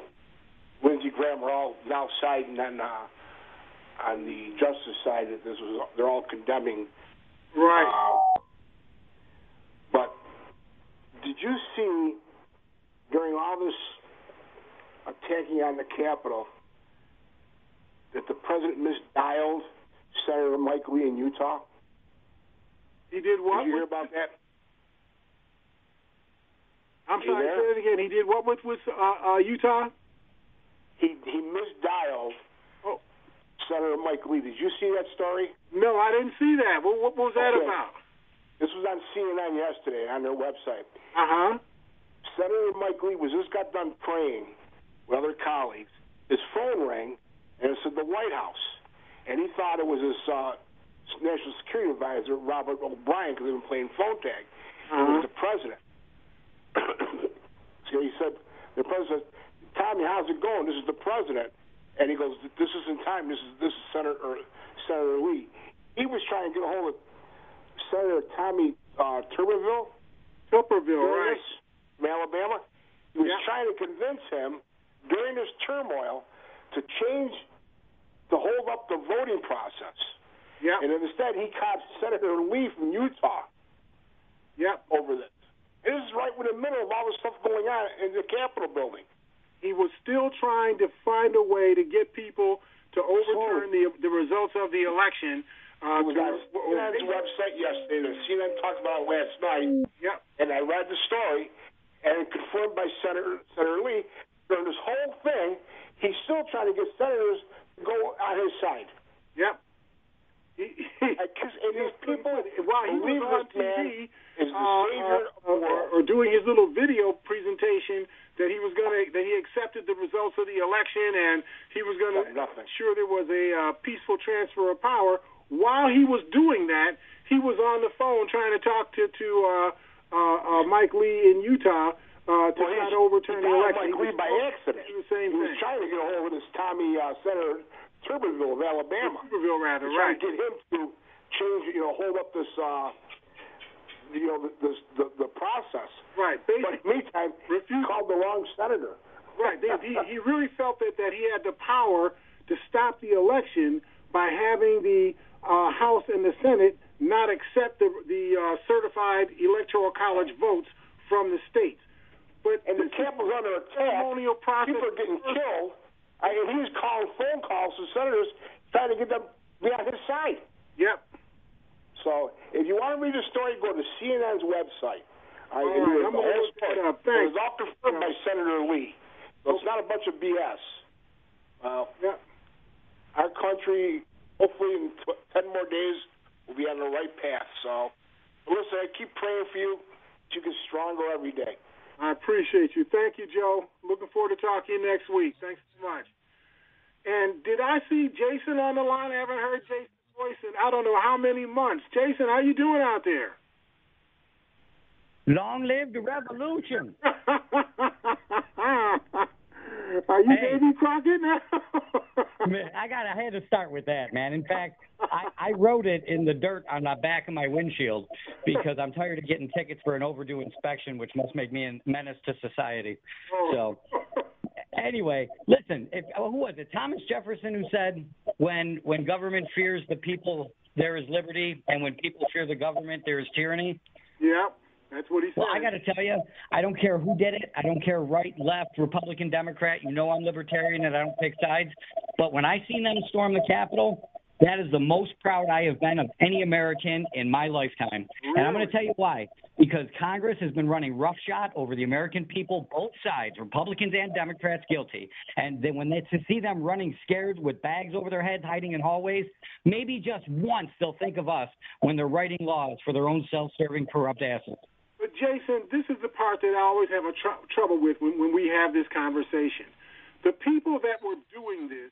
Lindsey Graham, are all now siding on uh, on the justice side that this was. They're all condemning. Right. Uh, but did you see during all this attacking on the Capitol that the president misdialed Senator Mike Lee in Utah? He did what? Did you hear about that? I'm You sorry, there? say it again. He did what with, with uh, uh, Utah? He he misdialed Oh. Senator Mike Lee. Did you see that story? No, I didn't see that. What, what was that Okay. about? This was on CNN yesterday on their website. Uh huh. Senator Mike Lee was just got done praying with other colleagues. His phone rang, and it said the White House, and he thought it was his uh, national security advisor Robert O'Brien because they've been playing phone tag. It was the president. so he said, the president said, Tommy, how's it going? This is the president. And he goes, this isn't time. This is this is Senator or Senator Lee. He was trying to get a hold of Senator Tommy uh, Tuberville. Tuberville, right. From Alabama. He was trying to convince him during this turmoil to change, to hold up the voting process. Yeah. And instead, he cops Senator Lee from Utah. Yep. Over this. This is right in the middle of all the stuff going on in the Capitol building. He was still trying to find a way to get people to overturn the the results of the election. Uh, It was on CNN's website yesterday. The CNN talked about it last night. Yep. And I read the story, and confirmed by Senator Senator Lee. During this whole thing, he's still trying to get senators to go on his side. Yep. and these people, while he was on TV, is the uh, savior uh, world. or, or doing his little video presentation that he was going to that he accepted the results of the election and he was going to ensure there was a uh, peaceful transfer of power. While he was doing that, he was on the phone trying to talk to to uh, uh, uh, Mike Lee in Utah uh, to Well, try to overturn the election. Mike Lee by accident. do The same he was thing. trying to get a hold of this Tommy uh, Senator Tuberville of Alabama. Tuberville, rather, trying right. to get him to change, you know, hold up this, uh, you know, this, the the process. Right. But in the meantime, he called the wrong senator. Right. They, he, he really felt that, that he had the power to stop the election by having the uh, House and the Senate not accept the, the uh, certified electoral college votes from the states. But and the Capitol's under attack. Process. People are getting killed. I, and he was calling phone calls to senators trying to get them to be on his side. Yep. So if you want to read the story, go to CNN's website. I All was I'm gonna look that story. up. It was all confirmed by Senator Lee. So it's not a bunch of BS. Well, our country, hopefully in tw- 10 more days, will be on the right path. So, listen, I keep praying for you that you get stronger every day. I appreciate you. Thank you, Joe. Looking forward to talking to you next week. Thanks so much. And did I see Jason on the line? I haven't heard Jason's voice in I don't know how many months. Jason, how you doing out there? Long live the revolution. Are you Hey. Crockett now? Man, I got. I had to start with that, man. In fact, I, I wrote it in the dirt on the back of my windshield because I'm tired of getting tickets for an overdue inspection, which must make me a menace to society. So, anyway, listen. If oh, who was it? Thomas Jefferson who said, "When when government fears the people, there is liberty, and when people fear the government, there is tyranny." Yeah, that's what he said. Well, I got to tell you, I don't care who did it. I don't care right, left, Republican, Democrat. You know I'm libertarian and I don't take sides. But when I seen them storm the Capitol, That is the most proud I have been of any American in my lifetime. And I'm going to tell you why. Because Congress has been running roughshod over the American people, both sides, Republicans and Democrats, guilty. And then when they to see them running scared with bags over their heads, hiding in hallways, maybe just once they'll think of us when they're writing laws for their own self-serving, corrupt asses. Jason, this is the part that I always have a tr- trouble with when, when we have this conversation. The people that were doing this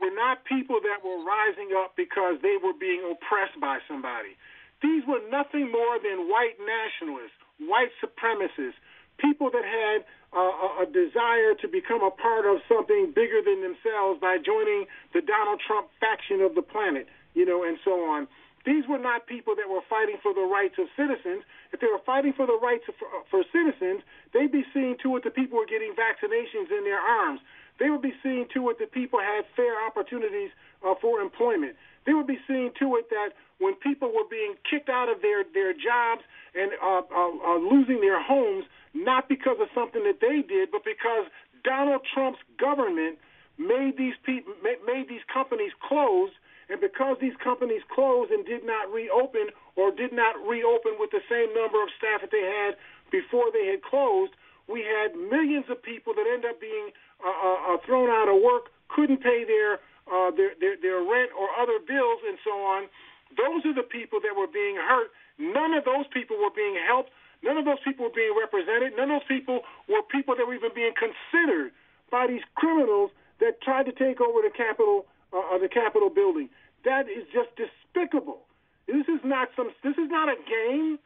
were not people that were rising up because they were being oppressed by somebody. These were nothing more than white nationalists, white supremacists, people that had uh, a desire to become a part of something bigger than themselves by joining the Donald Trump faction of the planet, you know, and so on. These were not people that were fighting for the rights of citizens. If they were fighting for the rights of, for, for citizens, they'd be seeing to it that people were getting vaccinations in their arms. They would be seeing to it that people had fair opportunities uh, for employment. They would be seeing to it that when people were being kicked out of their, their jobs and uh, uh, uh, losing their homes, not because of something that they did, but because Donald Trump's government made these people made these companies close, and because these companies closed and did not reopen or did not reopen with the same number of staff that they had before they had closed, we had millions of people that end up being uh, uh, uh, thrown out of work, couldn't pay their, uh, their, their their rent or other bills, and so on. Those are the people that were being hurt. None of those people were being helped. None of those people were being represented. None of those people were people that were even being considered by these criminals that tried to take over the Capitol, uh, the Capitol building. That is just despicable. This is not some. This is not a game.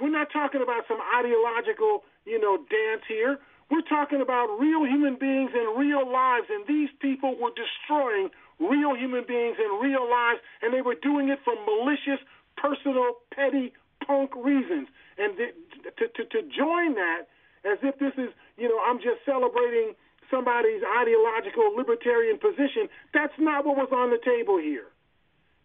We're not talking about some ideological, you know, dance here. We're talking about real human beings and real lives, and these people were destroying real human beings and real lives, and they were doing it for malicious, personal, petty, punk reasons. And to, to, to join that as if this is, you know, I'm just celebrating somebody's ideological libertarian position, that's not what was on the table here.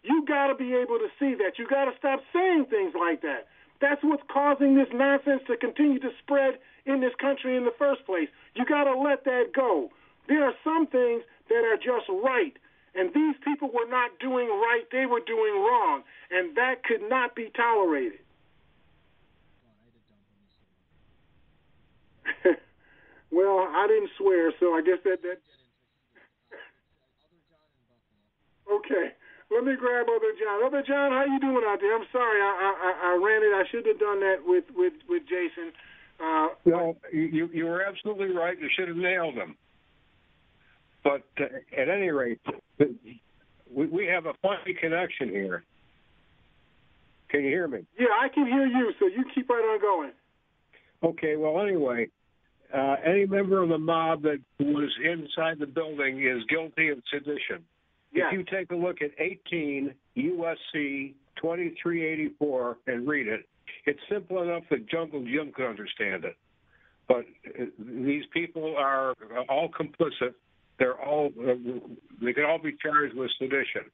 You got to be able to see that. You got to stop saying things like that. That's what's causing this nonsense to continue to spread in this country in the first place. You got to let that go. There are some things that are just right, and these people were not doing right, they were doing wrong, and that could not be tolerated. well, I didn't swear, so I guess that that. okay, let me grab other John. Other John, how you doing out there? I'm sorry, I I, I ran it. I should have done that with with with Jason. Uh, well, you you were absolutely right. You should have nailed them. But uh, at any rate, we we have a funny connection here. Can you hear me? Yeah, I can hear you. So you keep right on going. Okay. Well, anyway, uh, any member of the mob that was inside the building is guilty of sedition. Yeah. If you take a look at 18 USC 2384 and read it, it's simple enough that Jungle Jim could understand it. But uh, these people are all complicit. They're all uh, they can all be charged with sedition.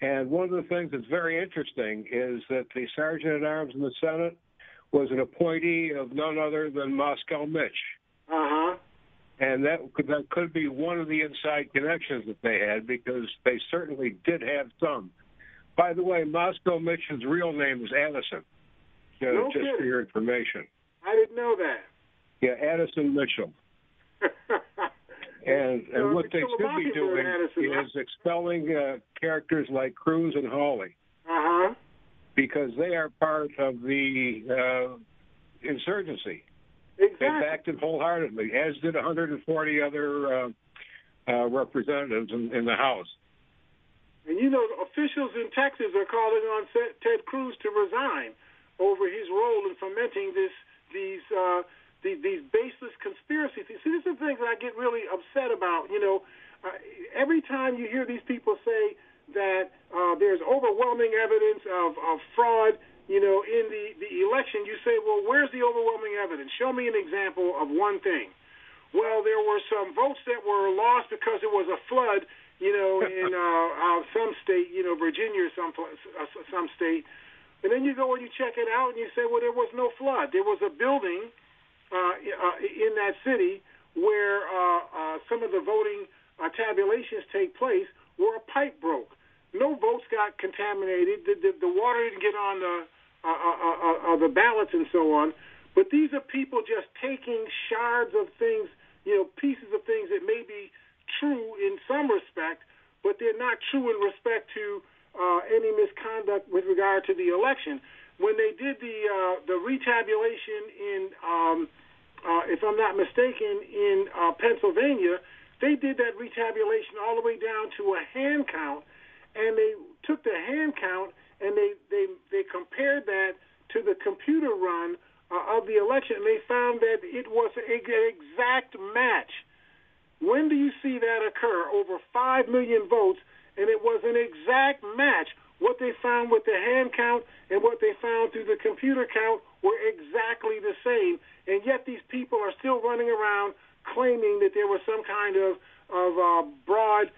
And one of the things that's very interesting is that the sergeant at arms in the Senate was an appointee of none other than Moscow Mitch. Uh huh. And that could, that could be one of the inside connections that they had because they certainly did have some. By the way, Moscow Mitch's real name is Addison. Uh, no just kidding. for your information. I didn't know that. Yeah, Addison Mitchell. and and what they should be doing is expelling uh, characters like Cruz and Hawley Uh huh. Because they are part of the uh, insurgency. Exactly. They backed it wholeheartedly, as did 140 other uh, uh, representatives in, in the House. And you know, officials in Texas are calling on Ted Cruz to resign over his role in fomenting this these uh, these, these baseless conspiracies. See, these are things that I get really upset about. You know, uh, every time you hear these people say that uh, there's overwhelming evidence of, of fraud, you know, in the, the election, you say, well, where's the overwhelming evidence? Show me an example of one thing. Well, there were some votes that were lost because it was a flood, you know, in uh, uh, some state, you know, Virginia or some uh, some state. And then you go and you check it out and you say, well, there was no flood. There was a building uh, uh, in that city where uh, uh, some of the voting uh, tabulations take place where a pipe broke. No votes got contaminated. The, the, the water didn't get on the uh, uh, uh, uh, the ballots and so on. But these are people just taking shards of things, you know, pieces of things that may be true in some respect, but they're not true in respect to uh, any misconduct with regard to the election. When they did the uh, the retabulation in, um, uh, if I'm not mistaken, in uh, Pennsylvania, they did that retabulation all the way down to a hand count, and they took the hand count and they they they compared that to the computer run uh, of the election, and they found that it was an exact match. When do you see that occur? Over five million votes, and it was an exact match. What they found with the hand count and what they found through the computer count were exactly the same, and yet these people are still running around claiming that there was some kind of of uh, broad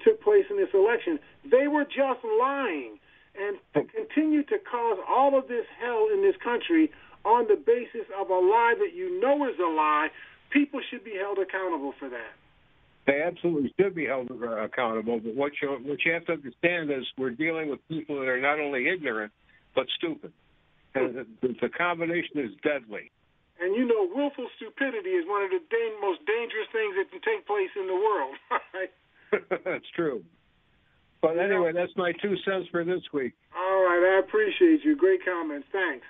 that took place in this election. They were just lying. And to continue to cause all of this hell in this country on the basis of a lie that you know is a lie, people should be held accountable for that. They absolutely should be held accountable. But what you what you have to understand is we're dealing with people that are not only ignorant but stupid, and the, the combination is deadly. And you know, willful stupidity is one of the most dangerous things that can take place in the world. Right? That's true. But anyway, that's my two cents for this week. All right, I appreciate you. Great comments. Thanks.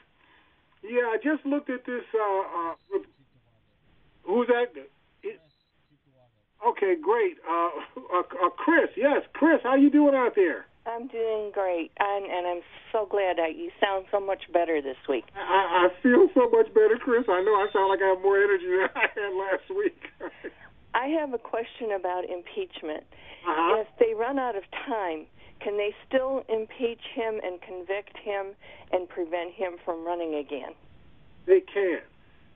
Yeah, I just looked at this. Uh, uh, who's that? Okay, great. Uh, uh, uh, Chris, yes, Chris, how you doing out there? I'm doing great, and, and I'm so glad that you sound so much better this week. I, I feel so much better, Chris. I know I sound like I have more energy than I had last week. I have a question about impeachment. Uh-huh. If they run out of time, can they still impeach him and convict him and prevent him from running again? They can.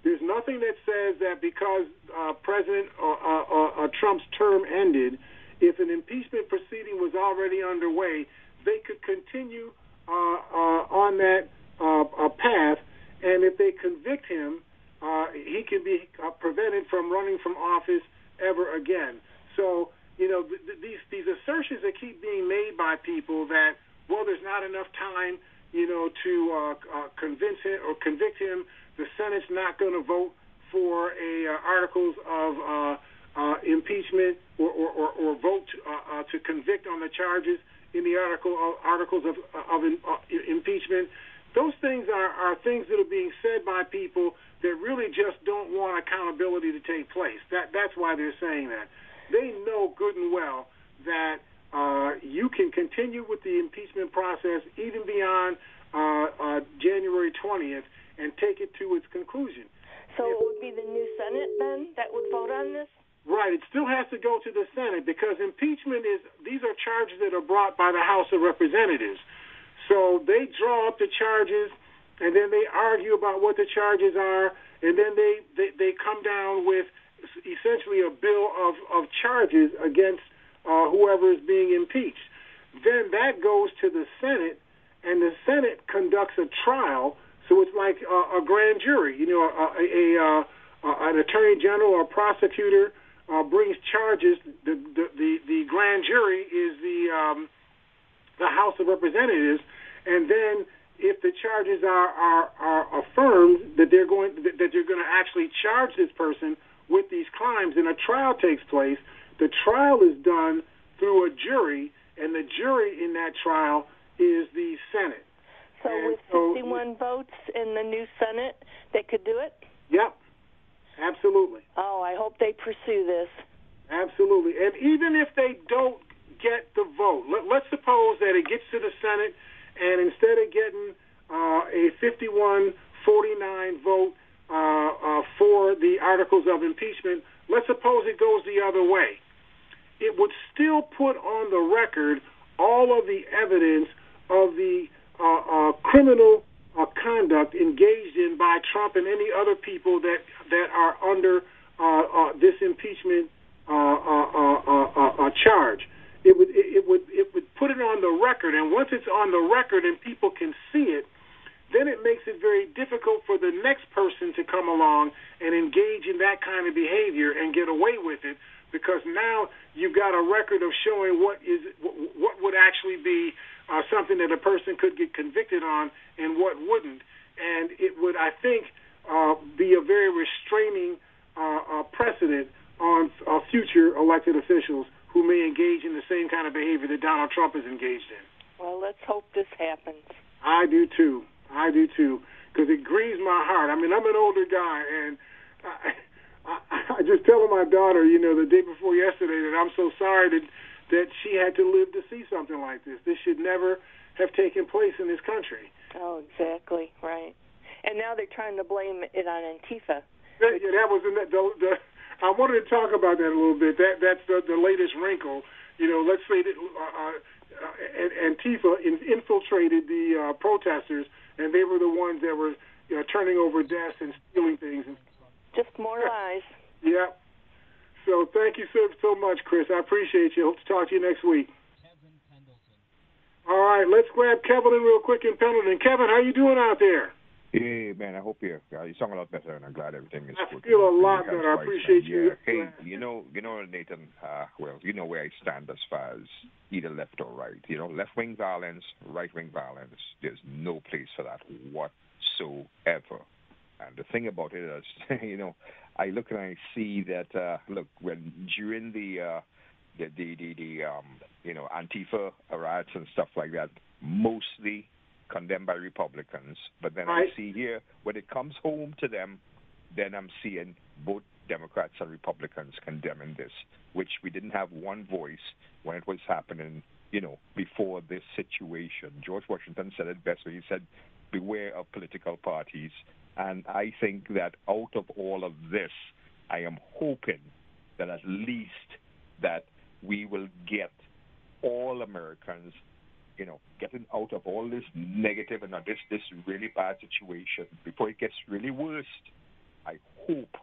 There's nothing that says that because uh, President uh, uh, uh, Trump's term ended, if an impeachment proceeding was already underway, they could continue uh, uh, on that path, and if they convict him, he can be prevented from running from office ever again. So, you know, th- th- these these assertions that keep being made by people that well, there's not enough time, you know, to uh, uh, convince him or convict him. The Senate's not going to vote for a uh, articles of uh, uh, impeachment or, or, or, or vote uh, uh, to convict on the charges in the article uh, articles of of in, uh, impeachment. Those things are, are things that are being said by people that really just don't want accountability to take place. That that's why they're saying that. They know good and well that uh, you can continue with the impeachment process even beyond uh, uh, January 20th and take it to its conclusion. So it would be the new Senate then that would vote on this? Right. It still has to go to the Senate because impeachment is these are charges that are brought by the House of Representatives. So they draw up the charges and then they argue about what the charges are, and then they, they, they come down with essentially a bill of, of charges against uh, whoever is being impeached. Then that goes to the Senate, and the Senate conducts a trial. So it's like a, a grand jury. You know, a, a, a, an attorney general or prosecutor uh, brings charges. The, the, the, the grand jury is the um, the House of Representatives, and then if the charges are, are, are affirmed that they're going that, that they're going to actually charge this person with these crimes and a trial takes place, the trial is done through a jury, and the jury in that trial is the Senate. So and with so, 51 votes in the new Senate, they could do it? Yep, absolutely. Oh, I hope they pursue this. Absolutely. And even if they don't get the vote, let, let's suppose that it gets to the Senate and instead of getting uh, a 51-49 vote uh, uh, for the articles of impeachment, let's suppose it goes the other way. It would still put on the record all of the evidence of the uh, uh, criminal uh, conduct engaged in by Trump and any other people that that are under this impeachment charge it would it, would it would put it on the record, and once it's on the record and people can see it, then it makes it very difficult for the next person to come along and engage in that kind of behavior and get away with it. Because now you've got a record of showing what is what would actually be uh, something that a person could get convicted on and what wouldn't, and it would, I think, uh, be a very restraining uh, uh, precedent on uh, future elected officials who may engage in the same kind of behavior that Donald Trump is engaged in. Well, let's hope this happens. I do too. I do too, because it grieves my heart. I mean, I'm an older guy, and I, I, I just telling my daughter, you know, the day before yesterday, that I'm so sorry that that she had to live to see something like this. This should never have taken place in this country. Oh, exactly right. And now they're trying to blame it on Antifa. That, yeah, that was in the, the, the. I wanted to talk about that a little bit. That that's the, the latest wrinkle. You know, let's say that uh, uh, Antifa in, infiltrated the uh, protesters, and they were the ones that were you know, turning over desks and stealing things. Just more lies. Yeah. So thank you so so much, Chris. I appreciate you. Hope to talk to you next week. Kevin Pendleton. All right, let's grab Kevin in real quick in Pendleton. Kevin, how you doing out there? Hey man, I hope you uh, you sound a lot better, and I'm glad everything is. I good. feel a lot better. I appreciate yeah. you. Hey, you know, you know, Nathan. Uh, well, you know where I stand as far as either left or right. You know, left wing violence, right wing violence. There's no place for that whatsoever. And the thing about it is, you know, I look and I see that uh, look when during the uh, the the the, the um, you know Antifa riots and stuff like that, mostly condemned by Republicans. But then Right. I see here when it comes home to them, then I'm seeing both Democrats and Republicans condemning this, which we didn't have one voice when it was happening. You know, before this situation, George Washington said it best when he said, "Beware of political parties." And I think that out of all of this, I am hoping that at least that we will get all Americans, you know, getting out of all this negative and this this really bad situation before it gets really worse. I hope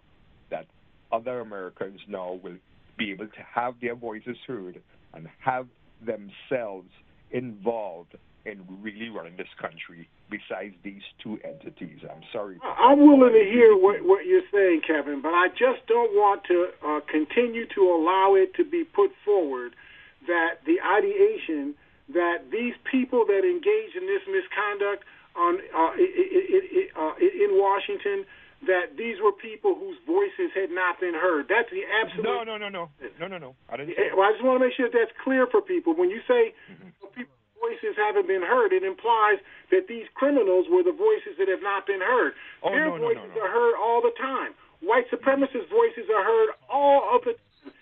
that other Americans now will be able to have their voices heard and have themselves involved in really running this country besides these two entities. I'm sorry. I'm willing to hear what, what you're saying, Kevin, but I just don't want to uh, continue to allow it to be put forward that the ideation that these people that engage in this misconduct on uh, i i i uh, in Washington, that these were people whose voices had not been heard. That's the absolute. No, no, no, no, no, no, no. I didn't. Eh, Well, I just want to make sure that that's clear for people. When you say people's voices haven't been heard, it implies that these criminals were the voices that have not been heard. Oh, Their no, no, no, voices are heard all the time. White supremacist voices are heard all of the time.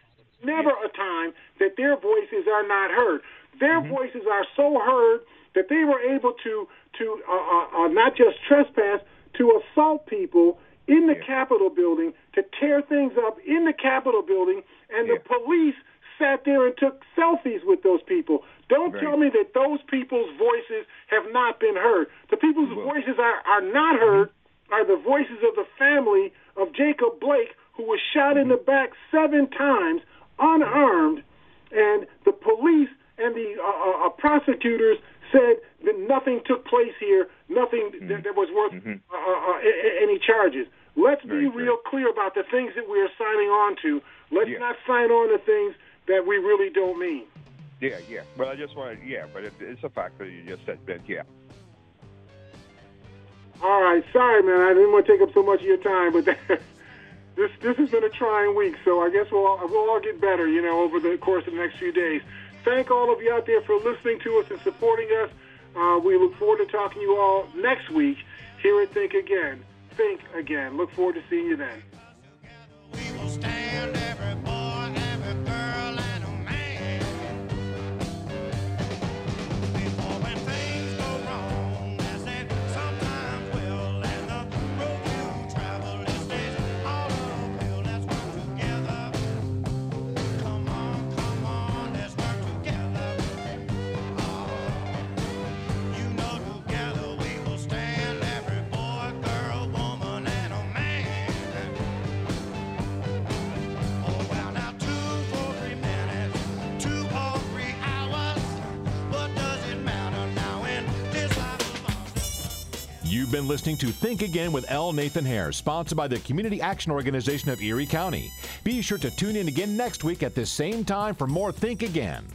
Never a time that their voices are not heard. Their Mm-hmm. voices are so heard that they were able to to uh, uh, uh, not just trespass, to assault people in the Capitol building, to tear things up in the Capitol building, and the police sat there and took selfies with those people. Don't Right. tell me that those people's voices have not been heard. The people whose voices are, are not heard are the voices of the family of Jacob Blake, who was shot in the back seven times, unarmed, and the police and the uh, uh, uh, prosecutors said that nothing took place here, nothing that, that was worth uh, uh, uh, a- any charges. Let's be real clear about the things that we are signing on to. Let's not sign on to things that we really don't mean. Yeah, yeah. Well, I just wanted, yeah, but it, it's a fact that you just said that, yeah. All right, sorry, man. I didn't want to take up so much of your time, but this this has been a trying week. So I guess we'll we'll all get better, you know, over the course of the next few days. Thank all of you out there for listening to us and supporting us. Uh, we look forward to talking to you all next week here at Think Again. Think Again. Look forward to seeing you then. You've been listening to Think Again with L. Nathan Hare, sponsored by the Community Action Organization of Erie County. Be sure to tune in again next week at this same time for more Think Again.